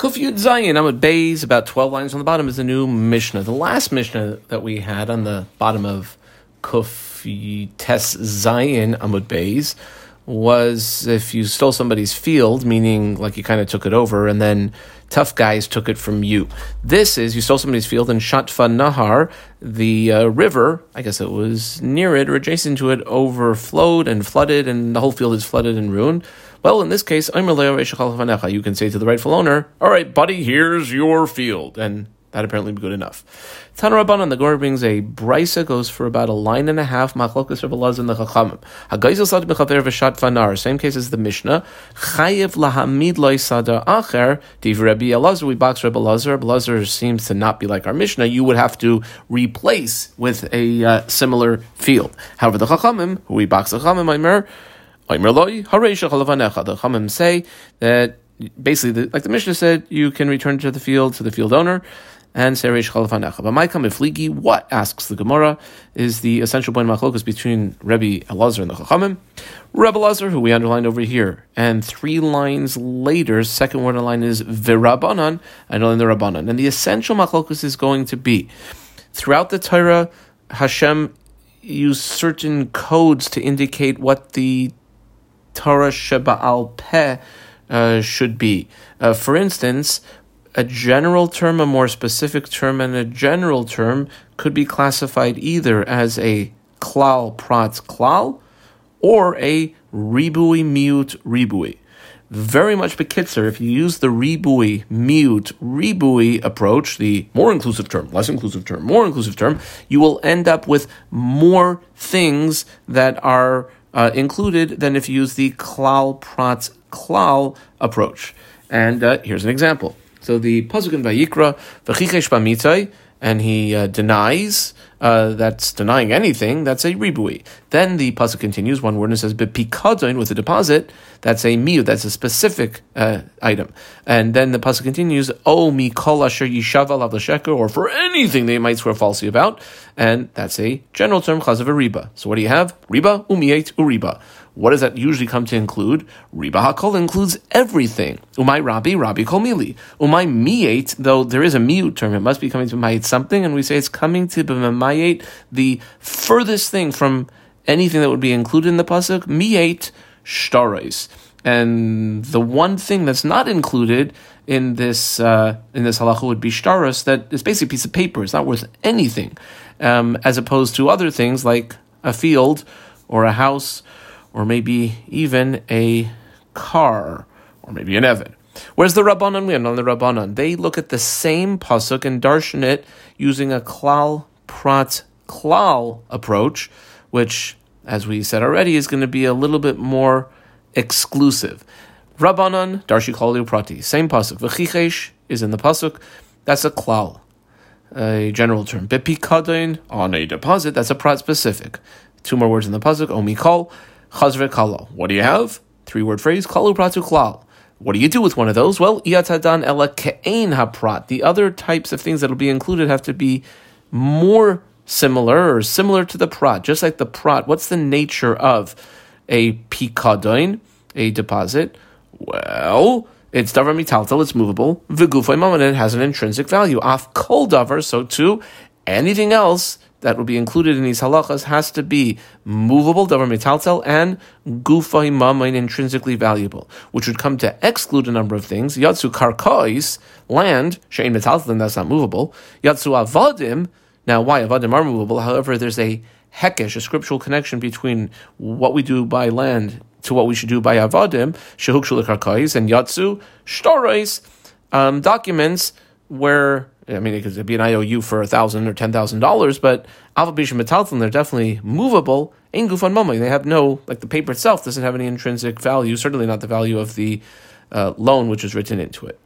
Kufyud Zayin Amud Bays, about 12 lines on the bottom, is the new Mishnah. The last Mishnah that we had on the bottom of Kuf Tes Zayin Amud Bays was if you stole somebody's field, meaning like you kind of took it over, and then tough guys took it from you. This is you stole somebody's field, and Shatfa Nahar, the uh, river, I guess it was near it or adjacent to it, overflowed and flooded, and the whole field is flooded and ruined. Well, in this case, you can say to the rightful owner, All right, buddy, here's your field. And that apparently be good enough. Tan Rabbanan, the Gemara brings a brisa goes for about a line and a half. Machlokas Rabbi Lazar and the Chachamim. Hagayzel sad mechaver v'shat fanar. Same case as the Mishnah. Chayev lahamid loy sada acher. Div Rabbi Elazar. We box Rabbi Lazar. Rabbi Lazar seems to not be like our Mishnah. You would have to replace with a uh, similar field. However, the Chachamim, who we box the Chachamim, Aimer, Chalavanecha. The Chachamim say that basically, the, like the Mishnah said, you can return to the field to the field owner and Seresh Chalafanecha. But my Ifligi, what asks the Gemara is the essential point of machlokas between Rabbi Elazar and the Chachamim. Rabbi Elazar, who we underlined over here, and three lines later, second word in line is Virabanan, and in the Rabbanan. And the essential machlokas is going to be throughout the Torah, Hashem used certain codes to indicate what the Torah Sheba al Peh uh, should be. Uh, for instance, a general term, a more specific term, and a general term could be classified either as a klal prat klal or a ribui miut ribui. Very much bekitzer, if you use the ribui miut ribui approach, the more inclusive term, less inclusive term, more inclusive term, you will end up with more things that are uh, included than if you use the klal prat klal approach. And uh, here's an example. So the pasuk in Vayikra, v'chichesh b'mitzay, and he uh, denies uh, that's denying anything. That's a ribui. Then the pasuk continues. One word and says bepikadon with a deposit. That's a miu. That's a specific uh, item. And then the pasuk continues. Oh mikol asher yishav alav or for anything they might swear falsely about. And that's a general term chaz of a riba. So what do you have? Riba umiet uriba. What does that usually come to include? Riba hakol includes everything. Umay rabbi, rabbi kol mili. Umay miate, though there is a miut term, it must be coming to mayit something, and we say it's coming to b'mayet, the furthest thing from anything that would be included in the pasuk, miate shtarais. And the one thing that's not included in this uh, in this halacha would be shtaros, that is basically a piece of paper. It's not worth anything, um, as opposed to other things like a field or a house or maybe even a car, or maybe an Evan. Where's the Rabbanon? We on the Rabbanon. They look at the same pasuk and darshan it using a klal prat klal approach, which, as we said already, is going to be a little bit more exclusive. Rabbanon, darshi klal prati, same pasuk. V'chichesh is in the pasuk. That's a klal, a general term. Bepikadain on a deposit. That's a prat specific. Two more words in the pasuk. Omikol Chazre kalo. What do you have? Three word phrase, kalu pratu klal. What do you do with one of those? Well, iatadan ela ke'ein haprat. The other types of things that will be included have to be more similar or similar to the prat, just like the prat. What's the nature of a pikadon, a deposit? Well, it's davar mitaltal, it's movable. V'gufay maman, it has an intrinsic value. Af kol davar, so too, anything else that will be included in these halachas has to be movable, davar metaltel, and gufay mamain, intrinsically valuable, which would come to exclude a number of things. Yatsu karkais, land, shein metaltel, that's not movable. Yatsu avadim, now why avadim are movable, however, there's a hekesh, a scriptural connection between what we do by land to what we should do by avadim, shehuk karkais, and yatsu, shtarais, um, documents where I mean, it could be an IOU for a thousand or ten thousand dollars, but alpha bisham metalton, they're definitely movable. Ain't gufan. They have no like the paper itself doesn't have any intrinsic value. Certainly not the value of the uh, loan which is written into it.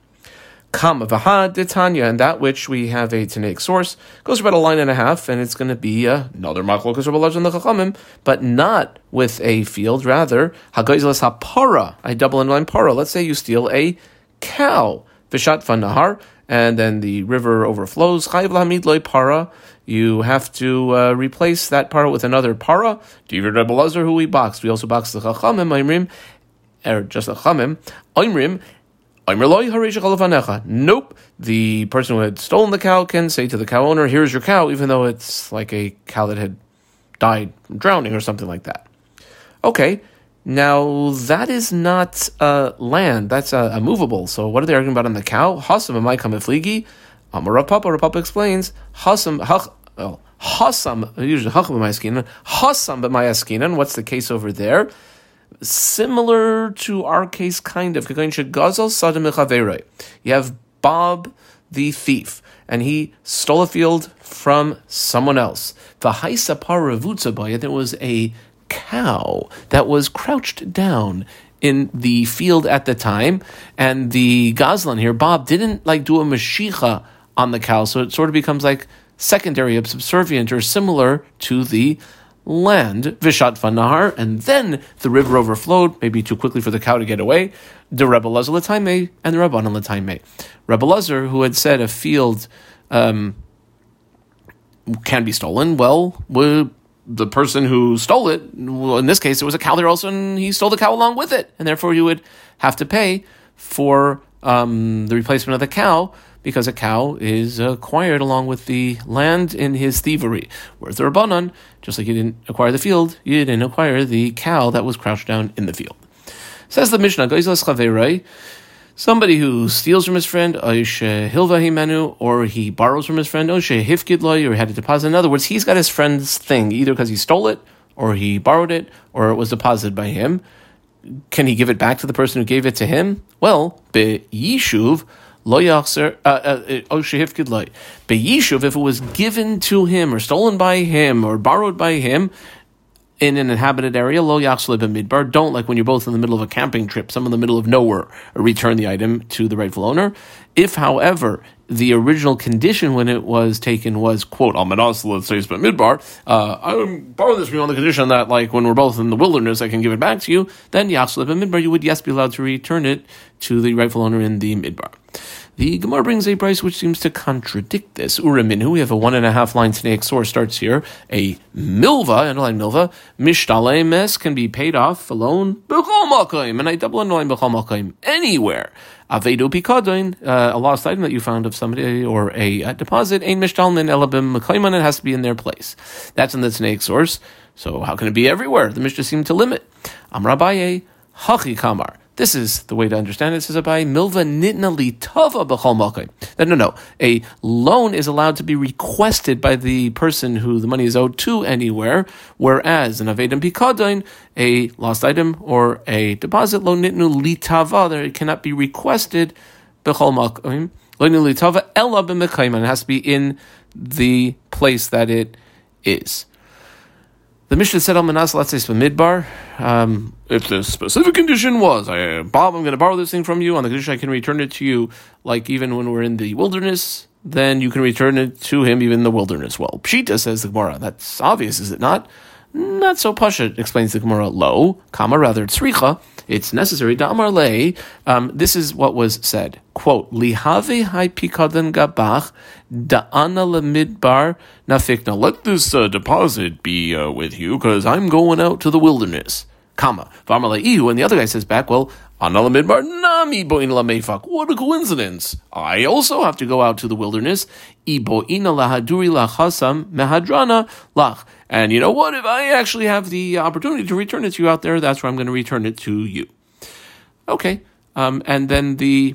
Kam v'had detanya, and that which we have a Tanaic source goes about a line and a half, and it's going to be another machlokas Rabbi in the Chachamim, but not with a field. Rather, hagayzlas hapara, I double in line para. Let's say you steal a cow, vishat nahar and then the river overflows. para. You have to uh, replace that para with another para. David Rebbe Lazar, who we boxed. We also boxed the Chachamim, Imrim, or just the Chachamim. Imrim, Nope. The person who had stolen the cow can say to the cow owner, Here's your cow, even though it's like a cow that had died from drowning or something like that. Okay, now that is not uh, land, that's a, a, movable. So what are they arguing about on the cow? Hasam am I come fligi? Amar Papa, Papa explains, Hasam, well, Hasam, usually Hacham b'mayaskinan, Hasam b'mayaskinan, what's the case over there? Similar to our case, kind of. You have Bob the thief, and he stole a field from someone else. There was a cow that was crouched down in the field at the time, and the Goslin here, Bob, didn't like do a mashicha on the cow, so it sort of becomes like secondary, subservient, or similar to the land, Vishat Nahar, and then the river overflowed, maybe too quickly for the cow to get away. The Rebbe Lazar Lataime and the Rabban Lataime. Rebbe Lazar, who had said a field um, can be stolen, well, the person who stole it, well, in this case, it was a cow there also, and he stole the cow along with it, and therefore you would have to pay for um, the replacement of the cow because a cow is acquired along with the land in his thievery. Whereas the Rabbanon, just like you didn't acquire the field, you didn't acquire the cow that was crouched down in the field. Says the Mishnah, Somebody who steals from his friend, or he borrows from his friend, or he had to deposit. In other words, he's got his friend's thing, either because he stole it, or he borrowed it, or it was deposited by him. Can he give it back to the person who gave it to him? Well, be yishuv lo yachzer uh, uh, uh, oshehifkid loy. Beyishuv, if it was given to him or stolen by him or borrowed by him, in an inhabited area, lo yachsle midbar. Don't like when you're both in the middle of a camping trip, some in the middle of nowhere, return the item to the rightful owner. If, however, the original condition when it was taken was quote almanas let's say but midbar. Uh, I'm borrowing this from you on the condition that like when we're both in the wilderness, I can give it back to you. Then yachsle midbar, you would yes be allowed to return it to the rightful owner in the midbar. The Gemara brings a price which seems to contradict this. Uraminu, we have a one and a half line Tanaic source starts here. A milva, underline milva, mishtale mes can be paid off alone, and I double underline anywhere. Avedu pikadin, uh, a lost item that you found of somebody or a, a deposit, ein mishtalmin elabim makayman, it has to be in their place. That's in the Tanaic source. So how can it be everywhere? The Mishnah seemed to limit. Amrabaye, hachi kamar. This is the way to understand it. Says Abaye milva nitna li tava b'chol No, no, no. A loan is allowed to be requested by the person who the money is owed to anywhere, whereas an avedim pikadin, a lost item or a deposit loan nitnu li tava, there it cannot be requested b'chol makom. Lo li tava ella b'mekayim, it has to be in the place that it is. The Mishnah said, "Almanas let's say midbar." Um, if the specific condition was, I, Bob, I'm going to borrow this thing from you on the condition I can return it to you, like even when we're in the wilderness, then you can return it to him even in the wilderness. Well, Pshita says the Gemara. That's obvious, is it not? Not so pasha, explains the Gemara. Lo, comma, rather tzricha. It's necessary. Damar le. Um, this is what was said. Quote, Lihave hai pikadan gabach da'ana lemidbar nafikna. Let this uh, deposit be uh, with you, because I'm going out to the wilderness. Comma. V'amar and the other guy says back, well, Anala midbar nami boina lamefak. What a coincidence! I also have to go out to the wilderness. Iboina lahaduri lachasam mehadrana lach. And you know what? If I actually have the opportunity to return it to you out there, that's where I'm going to return it to you. Okay. Um, and then the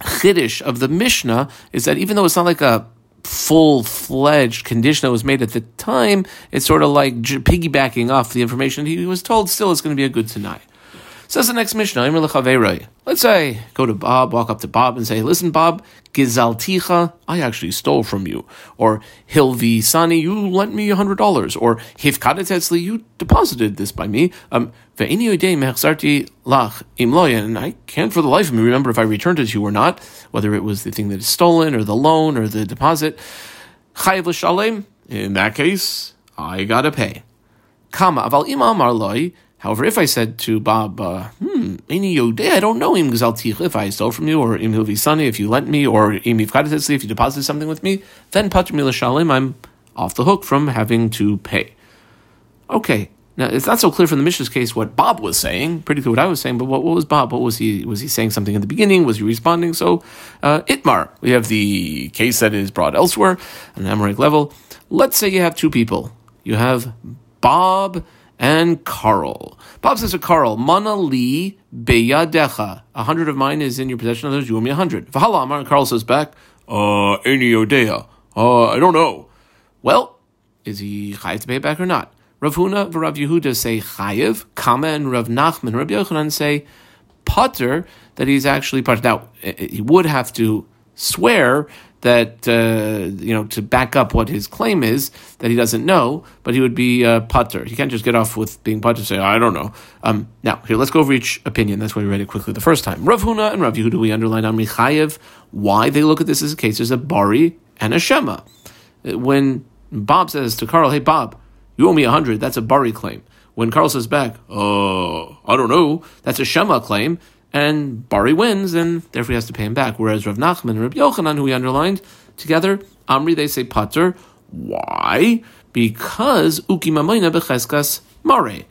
chiddush of the Mishnah is that even though it's not like a full fledged condition that was made at the time, it's sort of like piggybacking off the information he was told. Still, it's going to be a good tonight. Says the next Mishnah, Let's say, go to Bob, walk up to Bob and say, listen, Bob, Gizalticha, I actually stole from you. Or Hilvi Sani, you lent me a hundred dollars. Or Hifkadetetzli, you deposited this by me. Um, and I can't for the life of me remember if I returned it to you or not, whether it was the thing that is stolen or the loan or the deposit. In that case, I gotta pay. Kama aval imam arloi However, if I said to Bob, uh, hmm, I don't know him if I stole from you, or im hilvi sunny if you lent me, or im if you deposited something with me, then patr shalim, I'm off the hook from having to pay. Okay, Now it's not so clear from the Mishnah's case what Bob was saying. Pretty clear what I was saying, but what, what was Bob? What was he? Was he saying something in the beginning? Was he responding? So uh, Itmar, we have the case that is brought elsewhere on an Amoraic level. Let's say you have two people. You have Bob and Carl. Bob says to Carl, Mana li beyadecha. A hundred of mine is in your possession, others you owe me a hundred. Vahalamar, and Carl says back, Uh, any odea. Uh, I don't know. Well, is he chayiv to pay it back or not? Rav Huna and Rav Yehuda say chayiv, Kama and Rav Nachman, Rav Yochanan say potter, that he's actually potter. Now, he would have to swear that uh, you know to back up what his claim is that he doesn't know, but he would be uh, putter. He can't just get off with being putter and say I don't know. Um, now here, let's go over each opinion. That's why we read it quickly the first time. Rav Huna and Rav Yehuda we underline Amri Chayev. Why they look at this as a case? There's a bari and a shema. When Bob says to Carl, "Hey Bob, you owe me a hundred. That's a bari claim." When Carl says back, "Uh, I don't know," that's a shema claim and Bari wins, and therefore he has to pay him back. Whereas Rav Nachman and Rav Yochanan, who we underlined together, Amri, they say pater. Why? Because uki mamayna becheskas mare.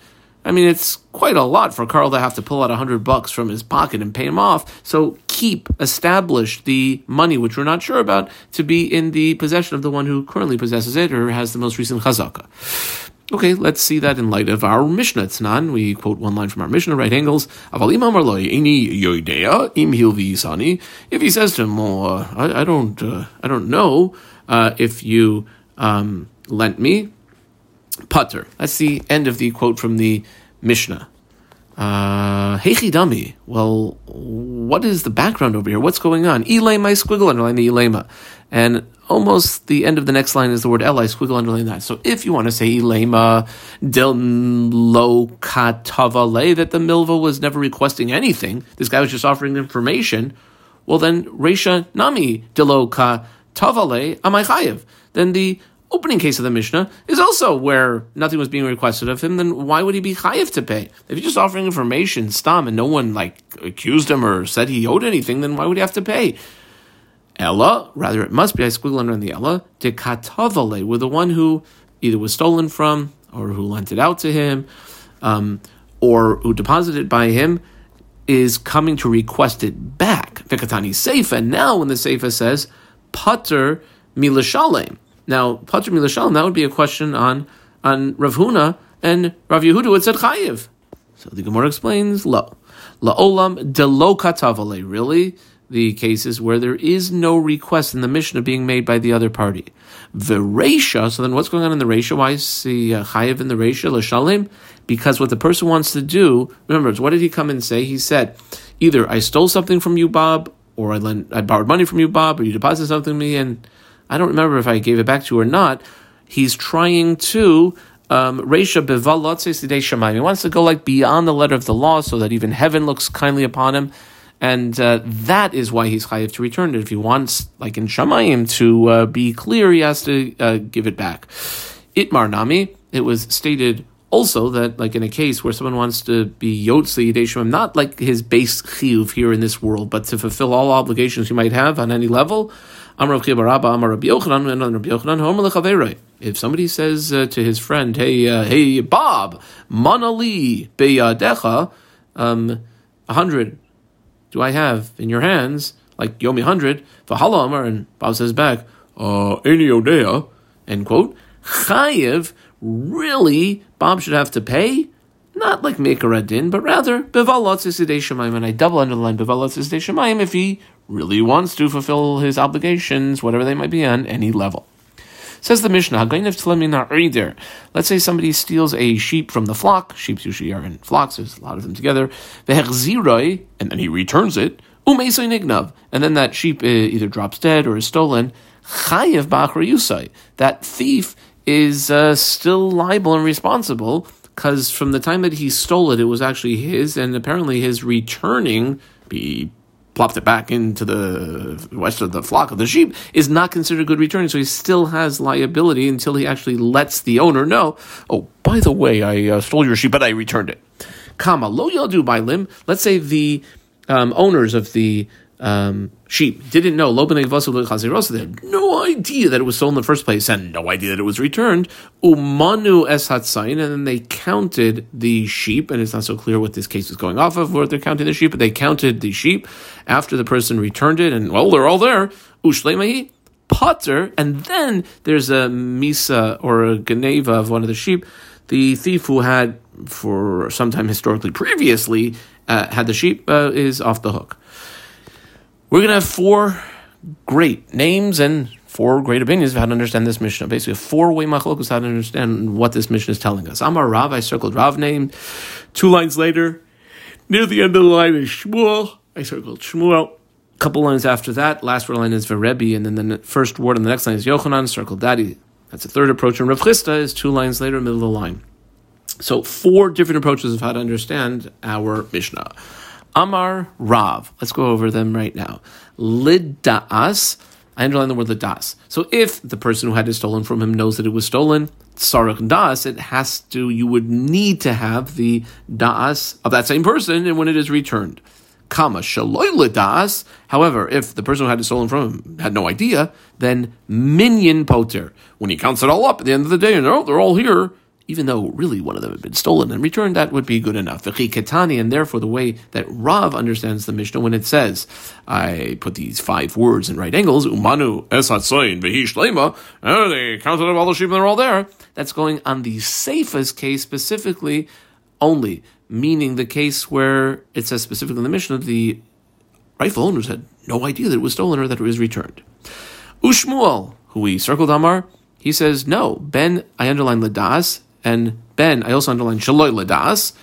I mean, it's quite a lot for Carl to have to pull out a hundred bucks from his pocket and pay him off. So keep, establish the money, which we're not sure about, to be in the possession of the one who currently possesses it or has the most recent chazaka. Okay, let's see that in light of our Mishnah. Tznan, we quote one line from our Mishnah, right angles. If he says to him, oh, I, I, don't, uh, I don't know uh, if you um, lent me, putter. That's the end of the quote from the Mishnah. Uh, dami. Well, what is the background over here? What's going on? Elema, squiggle underline the elema. And almost the end of the next line is the word Eli, squiggle underline that. So if you want to say Elema del lo katavale, that the Milva was never requesting anything, this guy was just offering information, well then, Resha nami delo katavale amai Then the opening case of the Mishnah is also where nothing was being requested of him, then why would he be chayiv to pay? If he's just offering information, stam, and no one like accused him or said he owed anything, then why would he have to pay? Ella, rather it must be, I squiggle under the Ella, de katavale, with the one who either was stolen from, or who lent it out to him, um, or who deposited by him, is coming to request it back. Vikatani Seifa, now when the Seifa says, Pater milashalem, now, Patra Milashalom, that would be a question on, on Rav Huna, and Rav Yehuda would said Chayiv. So the Gemara explains, Lo. La'olam de lo katavale. Really? The cases where there is no request in the Mishnah being made by the other party. The Resha, so then what's going on in the Resha? Why is the uh, Chayiv in the Resha, L'shalim? Because what the person wants to do, remember, what did he come and say? He said, either I stole something from you, Bob, or I, lent, I borrowed money from you, Bob, or you deposited something to me, and I don't remember if I gave it back to you or not. He's trying to um, Reisha He wants to go like beyond the letter of the law, so that even heaven looks kindly upon him, and uh, that is why he's chayiv to return it. If he wants, like in Shamayim, to uh, be clear, he has to uh, give it back. Itmar Nami. It was stated also that, like in a case where someone wants to be Yotze Yidei not like his base chiyuv here in this world, but to fulfill all obligations he might have on any level, Amar Amar Rabbi Yochanan, Rabbi Yochanan, If somebody says uh, to his friend, "Hey, uh, hey, Bob, manali beyadecha, um, hundred, do I have in your hands? Like yomi hundred, v'hala Amar." And Bob says back, "Uh, any odea," end quote. Chayev, really, Bob should have to pay not like Mekara din, but rather bevalot shemayim, and I double underline bevalot shemayim if he really wants to fulfill his obligations, whatever they might be on any level. Says the Mishnah, Let's say somebody steals a sheep from the flock. Sheep usually are in flocks, there's a lot of them together. And then he returns it. And then that sheep uh, either drops dead or is stolen. That thief is uh, still liable and responsible because from the time that he stole it, it was actually his, and apparently his returning, be plopped it back into the west of the flock of the sheep is not considered good returning. So he still has liability until he actually lets the owner know, oh, by the way, I uh, stole your sheep, but I returned it. Kama lo yadu by limb. Let's say the um, owners of the um, sheep. Didn't know. They had no idea that it was stolen in the first place and no idea that it was returned. Umanu es and then they counted the sheep, and it's not so clear what this case is going off of, where they're counting the sheep, but they counted the sheep after the person returned it, and well, they're all there. Ushlemahi, potter, and then there's a misa or a geneva of one of the sheep. The thief who had, for some time historically previously, uh, had the sheep uh, is off the hook. We're going to have four great names and four great opinions of how to understand this Mishnah. Basically, a four-way machlokus how to understand what this Mishnah is telling us. Amar Rav, I circled Rav name. Two lines later, near the end of the line is Shmuel. I circled Shmuel. A couple lines after that, last word line is Verebi, and then the first word on the next line is Yochanan, circled Daddy. That's a third approach. And Rav Chisda is two lines later, middle of the line. So four different approaches of how to understand our Mishnah. Amar Rav. Let's go over them right now. Lidas. I underline the word lidas. So if the person who had it stolen from him knows that it was stolen, sarach das, it has to, you would need to have the das of that same person and when it is returned. Kama shaloy lidas. However, if the person who had it stolen from him had no idea, then minyan poter. When he counts it all up at the end of the day and they're all here, even though really one of them had been stolen and returned, that would be good enough. And therefore, the way that Rav understands the Mishnah when it says, I put these five words in right angles, Umanu esatzoin vehi shlema, oh, they counted up all the sheep and they're all there. That's going on the safest case specifically only, meaning the case where it says specifically in the Mishnah, the rightful owners had no idea that it was stolen or that it was returned. Ushmuel, who we circled Amar, he says, no, Ben, I underline Ladas, and Ben, I also underline Shaloi Ladas.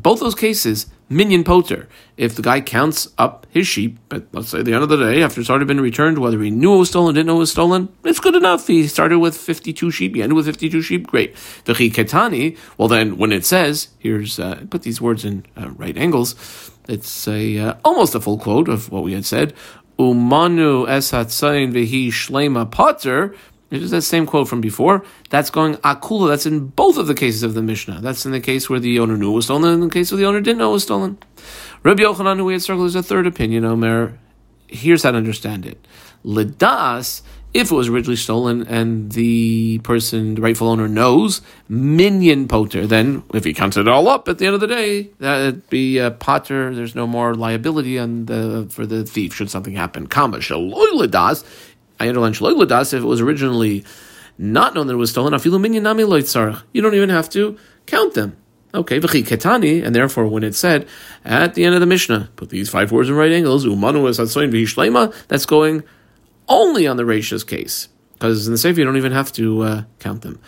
Both those cases, minion poter. If the guy counts up his sheep, but let's say the end of the day, after it's already been returned, whether he knew it was stolen, didn't know it was stolen, it's good enough. He started with 52 sheep, he ended with 52 sheep, great. The ketani, well then, when it says, here's, uh, put these words in uh, right angles, it's a uh, almost a full quote of what we had said. Umanu esatzayin vehi shlema potter, it is that same quote from before. That's going akula. That's in both of the cases of the Mishnah. That's in the case where the owner knew it was stolen, and in the case where the owner didn't know it was stolen. Rabbi Yochanan, who we had circled, is a third opinion. Omer, here's how to understand it. Ledas, if it was originally stolen and the person, the rightful owner, knows, minion poter, then if he counts it all up at the end of the day, that'd be a potter. There's no more liability on the, for the thief should something happen. Kama shaloy ledas I underline if it was originally not known that it was stolen, you don't even have to count them. Okay, v'chi ketani, and therefore when it said at the end of the Mishnah, put these five words in right angles, umanu es that's going only on the Reisha's case. Because in the Sefer you don't even have to uh, count them.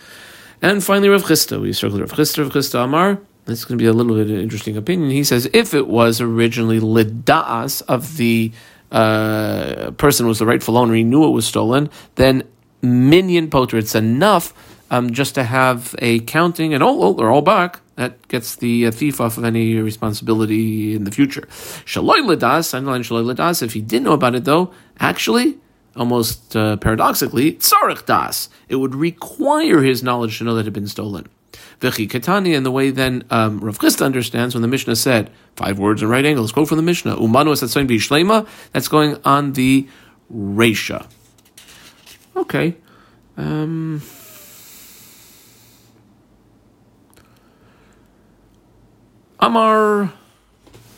And finally, Rav Chisda, we circled Rav Chisda, Rav Chisda Amar, this is going to be a little bit of an interesting opinion. He says, if it was originally lidas of the uh, person was the rightful owner, he knew it was stolen, then minion poter, it's enough um, just to have a counting, and oh, oh they're all back. That gets the uh, thief off of any responsibility in the future. Shaloi ledas, underline shaloi ledas. If he didn't know about it, though, actually, almost uh, paradoxically, tzarech das. It would require his knowledge to know that it had been stolen. V'chi Ketani, and the way then um, Rav Chisda understands when the Mishnah said, five words in right angles, quote from the Mishnah, Umanu esatzon b'shlema, that's going on the Resha. Okay. Um, Amar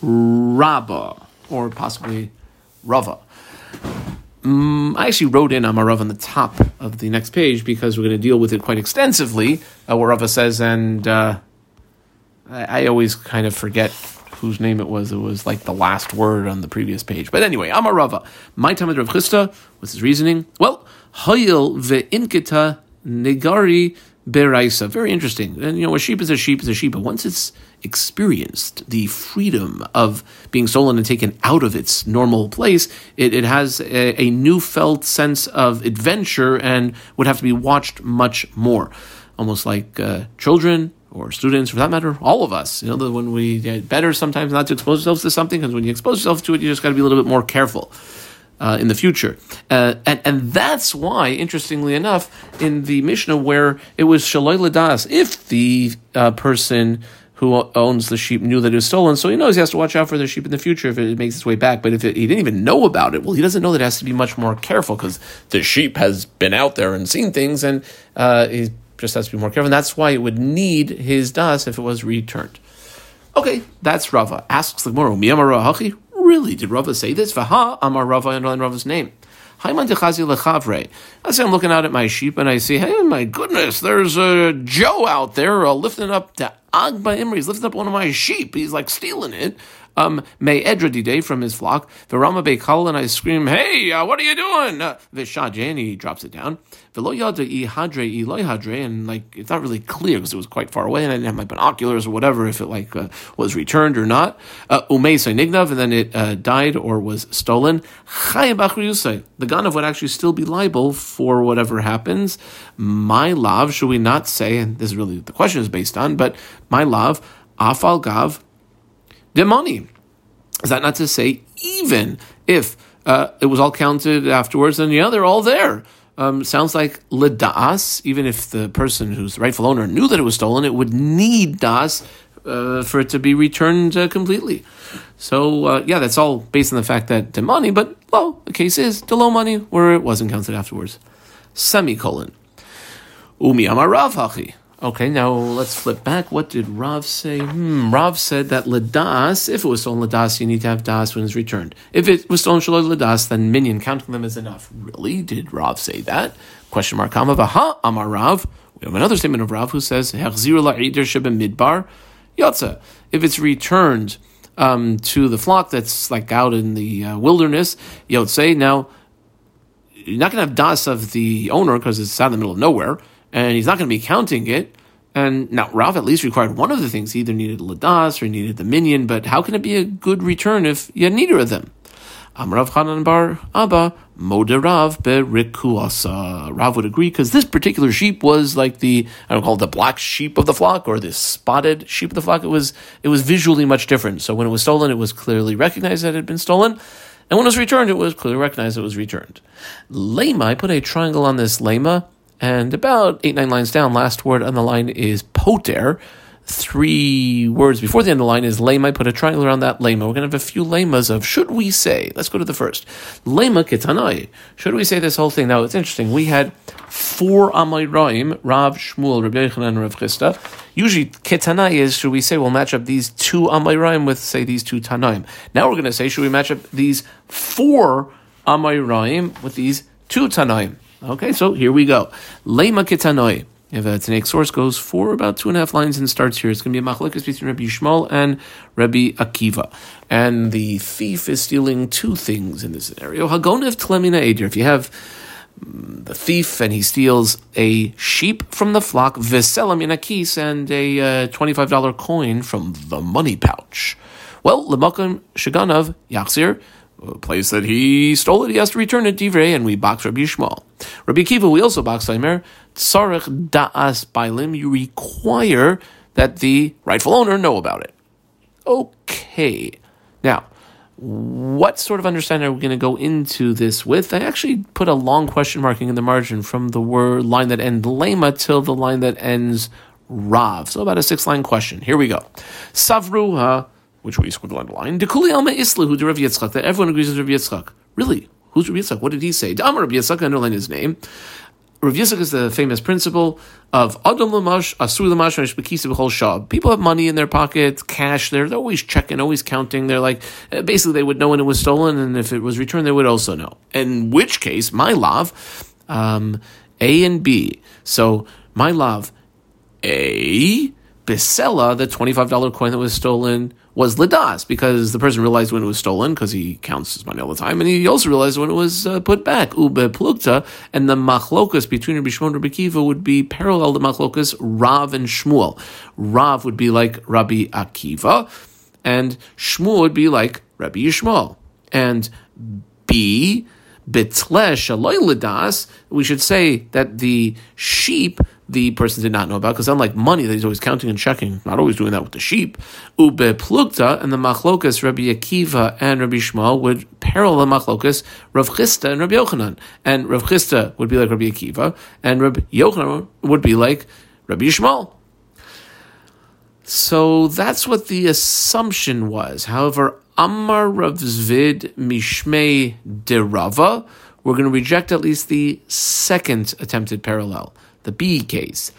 Rabba, or possibly Rava. Um, I actually wrote in Amarav on the top of the next page because we're going to deal with it quite extensively. Uh, what Rava says, and uh, I, I, always kind of forget whose name it was. It was like the last word on the previous page. But anyway, Amarava. My time of Rav Chisda. What's his reasoning? Well, Hayil ve'inkita negari beraisa. Very interesting. And you know, a sheep is a sheep is a sheep, but once it's experienced the freedom of being stolen and taken out of its normal place, it, it has a, a new felt sense of adventure and would have to be watched much more. Almost like uh, children or students, for that matter, all of us. You know, when we get better sometimes not to expose ourselves to something, because when you expose yourself to it, you just got to be a little bit more careful uh, in the future. Uh, and, and that's why, interestingly enough, in the Mishnah where it was Shaloi Ladas, if the uh, person who owns the sheep knew that it was stolen, so he knows he has to watch out for the sheep in the future if it makes its way back. But if it, he didn't even know about it, well, he doesn't know that it has to be much more careful because the sheep has been out there and seen things, and uh, he just has to be more careful. And that's why it would need his das if it was returned. Okay, that's Rava. Asks the Gemara, Really? Did Rava say this? Vaha Amar Rava, underline Rava's name. I say I'm looking out at my sheep and I see, hey, my goodness, there's a Joe out there uh, lifting up the Agba Imri. He's lifting up one of my sheep. He's like stealing it um, May Edra diday from his flock. Virama Beikal, and I scream, Hey, uh, what are you doing? Uh, he drops it down. Velo Yada I Hadre I Hadre, and like, it's not really clear because it was quite far away and I didn't have my binoculars or whatever if it like uh, was returned or not. Uh, Umei Nignav, and then it uh, died or was stolen. The Ganav would actually still be liable for whatever happens. My love, should we not say, and this is really the question is based on, but my love, Afal Gav, the money. Is that not to say, even if uh, it was all counted afterwards, and yeah, they're all there. Um, sounds like ledas, even if the person who's the rightful owner knew that it was stolen, it would need das uh, for it to be returned uh, completely. So, uh, yeah, that's all based on the fact that the money, but, well, the case is the low money where it wasn't counted afterwards. Semicolon. Umi amar Rav hachi. Okay, now let's flip back. What did Rav say? Hmm, Rav said that Ladas, if it was stolen Ladas, you need to have Das when it's returned. If it was stolen Shalom Ladas, then minyan, counting them is enough. Really? Did Rav say that? Question mark, Kama Vaha Amar Rav. We have another statement of Rav who says, Midbar Yotza. If it's returned um, to the flock that's like out in the uh, wilderness, Yotze. Now, you're not going to have Das of the owner because it's out in the middle of nowhere and he's not going to be counting it. And now Rav at least required one of the things. He either needed ladas or he needed the minion, but how can it be a good return if you had neither of them? Amrav Chanan Bar Abba Moderav Berikuasa. Rav would agree because this particular sheep was like the I don't call it the black sheep of the flock or the spotted sheep of the flock. It was it was visually much different. So when it was stolen, it was clearly recognized that it had been stolen. And when it was returned, it was clearly recognized it was returned. Lema, I put a triangle on this lema and about eight, nine lines down, last word on the line is poter. Three words before the end of the line is lema. Put a triangle around that lema. We're going to have a few lemas of should we say. Let's go to the first. Lema kitanai. Should we say this whole thing? Now, it's interesting. We had four Amayraim, Rav, Shmuel, Rabbi Yochanan, and Rav Chisda. Usually, ketanai is, should we say, we'll match up these two Amayraim with, say, these two Tanaim. Now we're going to say, should we match up these four Amayraim with these two Tanaim? Okay, so here we go. Lema kitanoi. If a Tanaic source goes for about two and a half lines and starts here, it's going to be a machlekes between Rabbi Yishmael and Rabbi Akiva. And the thief is stealing two things in this scenario. Hagonev tlemina edir. If you have mm, the thief and he steals a sheep from the flock, veselam in a keys, and a uh, $25 coin from the money pouch. Well, lemakom shaganav yachzir a place that he stole it, he has to return it, divrei, and we box Rabbi Yishmael. Rabbi Akiva, we also box Aimer, tzarech da'as bailim, you require that the rightful owner know about it. Okay. Now, what sort of understanding are we going to go into this with? I actually put a long question marking in the margin from the word line that ends lema till the line that ends rav. So about a six line question. Here we go. Savruha which we squiggle underline, Dekuli Alma Islahu Rav Yitzchak, that everyone agrees with Rav Yitzchak. Really? Who's Rav Yitzchak? What did he say? Damar Rav Yitzchak, underline his name. Rav Yitzchak is the famous principle of Adam Lamash, Asur Lamash, Bekisa B'chol Shab. People have money in their pockets, cash, they're, they're always checking, always counting. They're like, uh, basically, they would know when it was stolen, and if it was returned, they would also know. In which case, my love, um, A and B. So, my love, A, Bisela, the $25 coin that was stolen, was Ladas, because the person realized when it was stolen, because he counts his money all the time, and he also realized when it was uh, put back. Ube Plukta, and the machlokas between Rabbi Shimon and Rabbi Kiva would be parallel to machlokas Rav and Shmuel. Rav would be like Rabbi Akiva, and Shmuel would be like Rabbi Yishmael. And B, Bitlesh Ladas, we should say that the sheep the person did not know about, because unlike money that he's always counting and checking, not always doing that with the sheep, ube plukta and the machlokas Rabbi Akiva and Rabbi Shmuel would parallel the machlokas Rav Chisda and Rabbi Yochanan, and Rav Chisda would be like Rabbi Akiva, and Rabbi Yochanan would be like Rabbi Shmuel. So that's what the assumption was. However, Amar Rav Zvid Mishmei Derava, we're going to reject at least the second attempted parallel, the B case.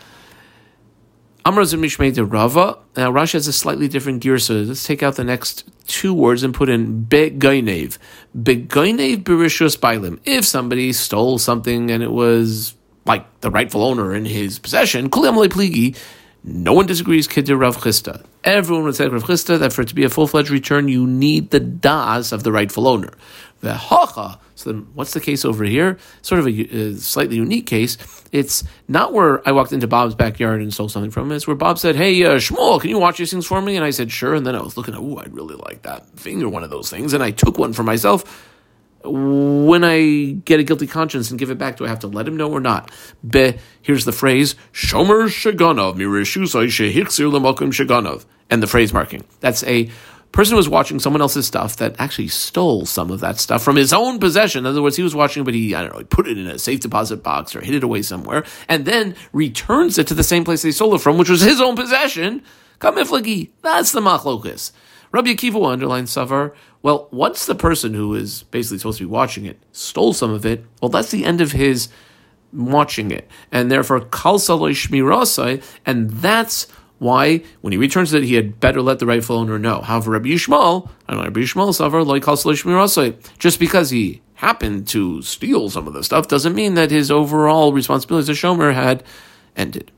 Amar Rav Mishmei Derava. Now Rashi has a slightly different gear, so let's take out the next two words and put in Begainev. Begainev Berishus Bailim. If somebody stole something and it was like the rightful owner in his possession, Pligi, no one disagrees, Kidder Rav Chisda. Everyone would say Rav Chisda that for it to be a full fledged return, you need the das of the rightful owner. The hacha. So then, what's the case over here? Sort of a, a, slightly unique case. It's not where I walked into Bob's backyard and stole something from him. It's where Bob said, "Hey, uh, Shmuel, can you watch these things for me?" And I said, "Sure." And then I was looking at, "Oh, I'd really like that thing or one of those things," and I took one for myself when I get a guilty conscience and give it back, do I have to let him know or not? Be, here's the phrase, Shomer Shaganov, Mirishusai Shehiksir Lamakum Shaganov, and the phrase marking. That's a person was watching someone else's stuff that actually stole some of that stuff from his own possession. In other words, he was watching, but he, I don't know, he put it in a safe deposit box or hid it away somewhere, and then returns it to the same place they stole it from, which was his own possession. Kamiflagi, that's the machlokus. Rabbi Akiva underlines Savar. Well, once the person who is basically supposed to be watching it stole some of it, well, that's the end of his watching it, and therefore kal shmirasai, and that's why when he returns it, he had better let the rightful owner know. However, Rabbi Yishmael, I don't know, Rabbi Yishmael Savar like just because he happened to steal some of the stuff doesn't mean that his overall responsibility as a shomer had ended.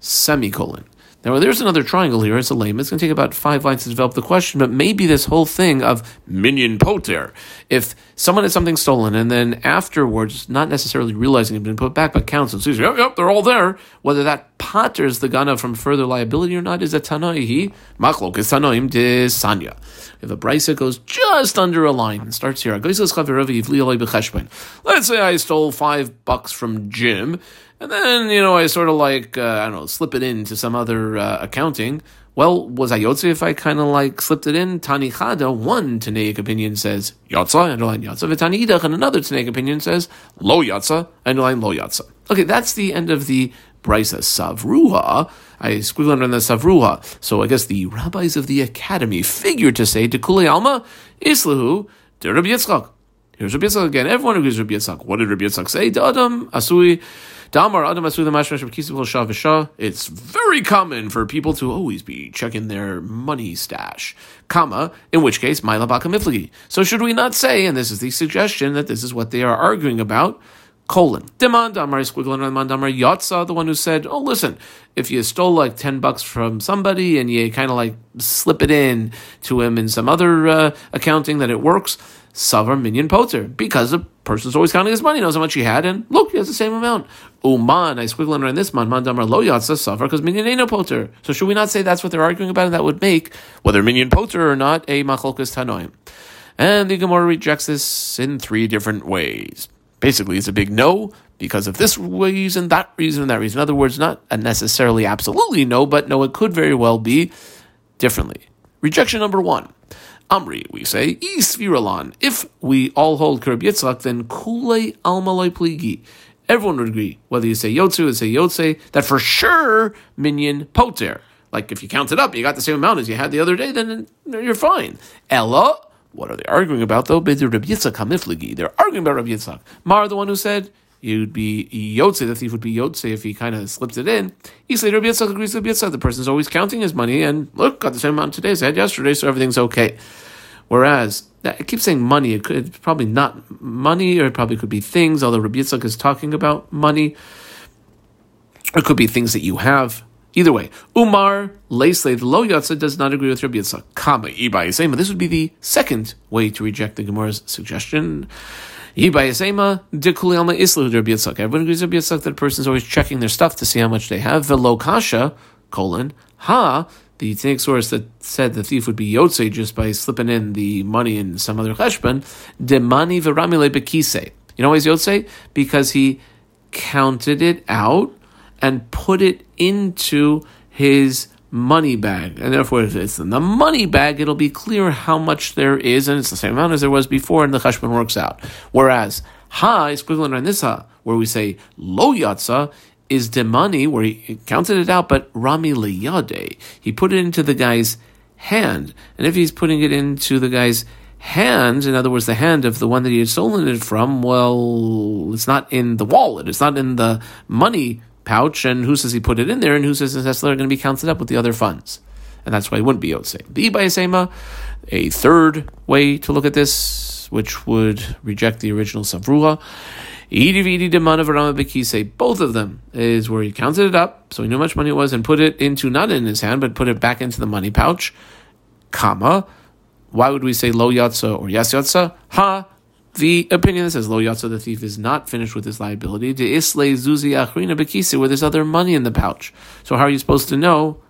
Semicolon. Now, there's another triangle here. It's a lame. It's going to take about five lines to develop the question, but maybe this whole thing of minion poter. If someone had something stolen and then afterwards, not necessarily realizing it had been put back, but counts and sees, yep, yep, they're all there, whether that potters the gana from further liability or not is a tanaihi. Machlok is tanoim de sanya. If a brisa goes just under a line and starts here, let's say I stole five bucks from Jim and then, you know, I sort of like, uh, I don't know, slip it into some other uh, accounting. Well, was I Yotze if I kind of like slipped it in? Tani Chada, one Tanaic opinion says Yotza, underline Yotza. Vitani Idach, and another Tanaic opinion says Lo Yotza, underline Lo Yotza. Okay, that's the end of the Brisa Savruha. I squiggle under the Savruha. So I guess the rabbis of the academy figured to say, Dekule Alma, Islahu, De Rabbi Yitzchak. Here's Rabbi Yitzchak again. Everyone agrees with Rabbi Yitzchak. What did Rabbi Yitzchak say? Adam Asui it's very common for people to always be checking their money stash. Comma, in which case. So should we not say, and this is the suggestion, that this is what they are arguing about? colon. Demand Amar Squiggler Yotza, the one who said, Oh, listen, if you stole like 10 bucks from somebody and you kind of like slip it in to him in some other uh, accounting that it works, Savar Minion Poter, because the person's always counting his money, knows how much he had, and look, he has the same amount. Uman, I squiggle under this man, man damar lo yatsa suffer, because minion ain't no Poter. So should we not say that's what they're arguing about, and that would make, whether minion Poter or not, a Macholkas Tanoim. And the Gemara rejects this in three different ways. Basically, it's a big no because of this reason, that reason, and that reason. In other words, not a necessarily absolutely no, but no, it could very well be differently. Rejection number one. Amri, we say, Isviralan. If we all hold Kerb Yitzchak, then Kule Almalai Pligi. Everyone would agree, whether you say Yotzu or say Yotze, that for sure Minyan Poter. Like if you count it up, you got the same amount as you had the other day, then you're fine. Ella, what are they arguing about though? They're arguing about Rabbi Yitzchak. Mar, the one who said you'd be Yotze, the thief would be Yotze if he kind of slipped it in. He Rabbi Yitzchak agrees with Rabbi Yitzchak. The person's always counting his money and look, got the same amount today as I had yesterday, so everything's okay. Whereas, I keep saying money, it could, it's probably not money, or it probably could be things, although Rabbi Yitzchak is talking about money. It could be things that you have. Either way, Umar Leisley, the Lo Yatza, does not agree with Rabbi Yitzchak. Kama Ibayasema. This would be the second way to reject the Gemara's suggestion. Everyone agrees with Yitzchak that a person is always checking their stuff to see how much they have. Velo Kasha, colon, Ha, the Tanaic source that said the thief would be Yotze just by slipping in the money in some other cheshbon, Demani Veramile Bekise. You know why he's Yotze? Because he counted it out and put it into his money bag. And therefore, if it's in the money bag, it'll be clear how much there is, and it's the same amount as there was before, and the cheshbon works out. Whereas, ha is equivalent on this ha, where we say lo yatsa, is the money where he counted it out, but Rami Liyade. He put it into the guy's hand. And if he's putting it into the guy's hand, in other words, the hand of the one that he had stolen it from, well, it's not in the wallet, it's not in the money pouch, and who says he put it in there, and who says that's going to be counted up with the other funds? And that's why it wouldn't be Yotzei. The Ibayasema, a third way to look at this, which would reject the original Savruha, both of them is where he counted it up, so he knew how much money it was, and put it into not in his hand, but put it back into the money pouch. Comma. Why would we say lo yatsa or yes yatsa? Ha. The opinion that says lo yatsa, the thief is not finished with his liability. De isle zuzi achrina bekise, where there's other money in the pouch. So how are you supposed to know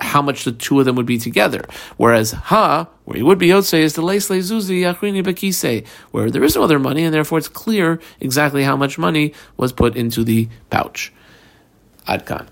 how much the two of them would be together. Whereas ha, where he would be Yotze, is the Leisle Zuzi Achrini Bekise, where there is no other money, and therefore it's clear exactly how much money was put into the pouch. Adkan.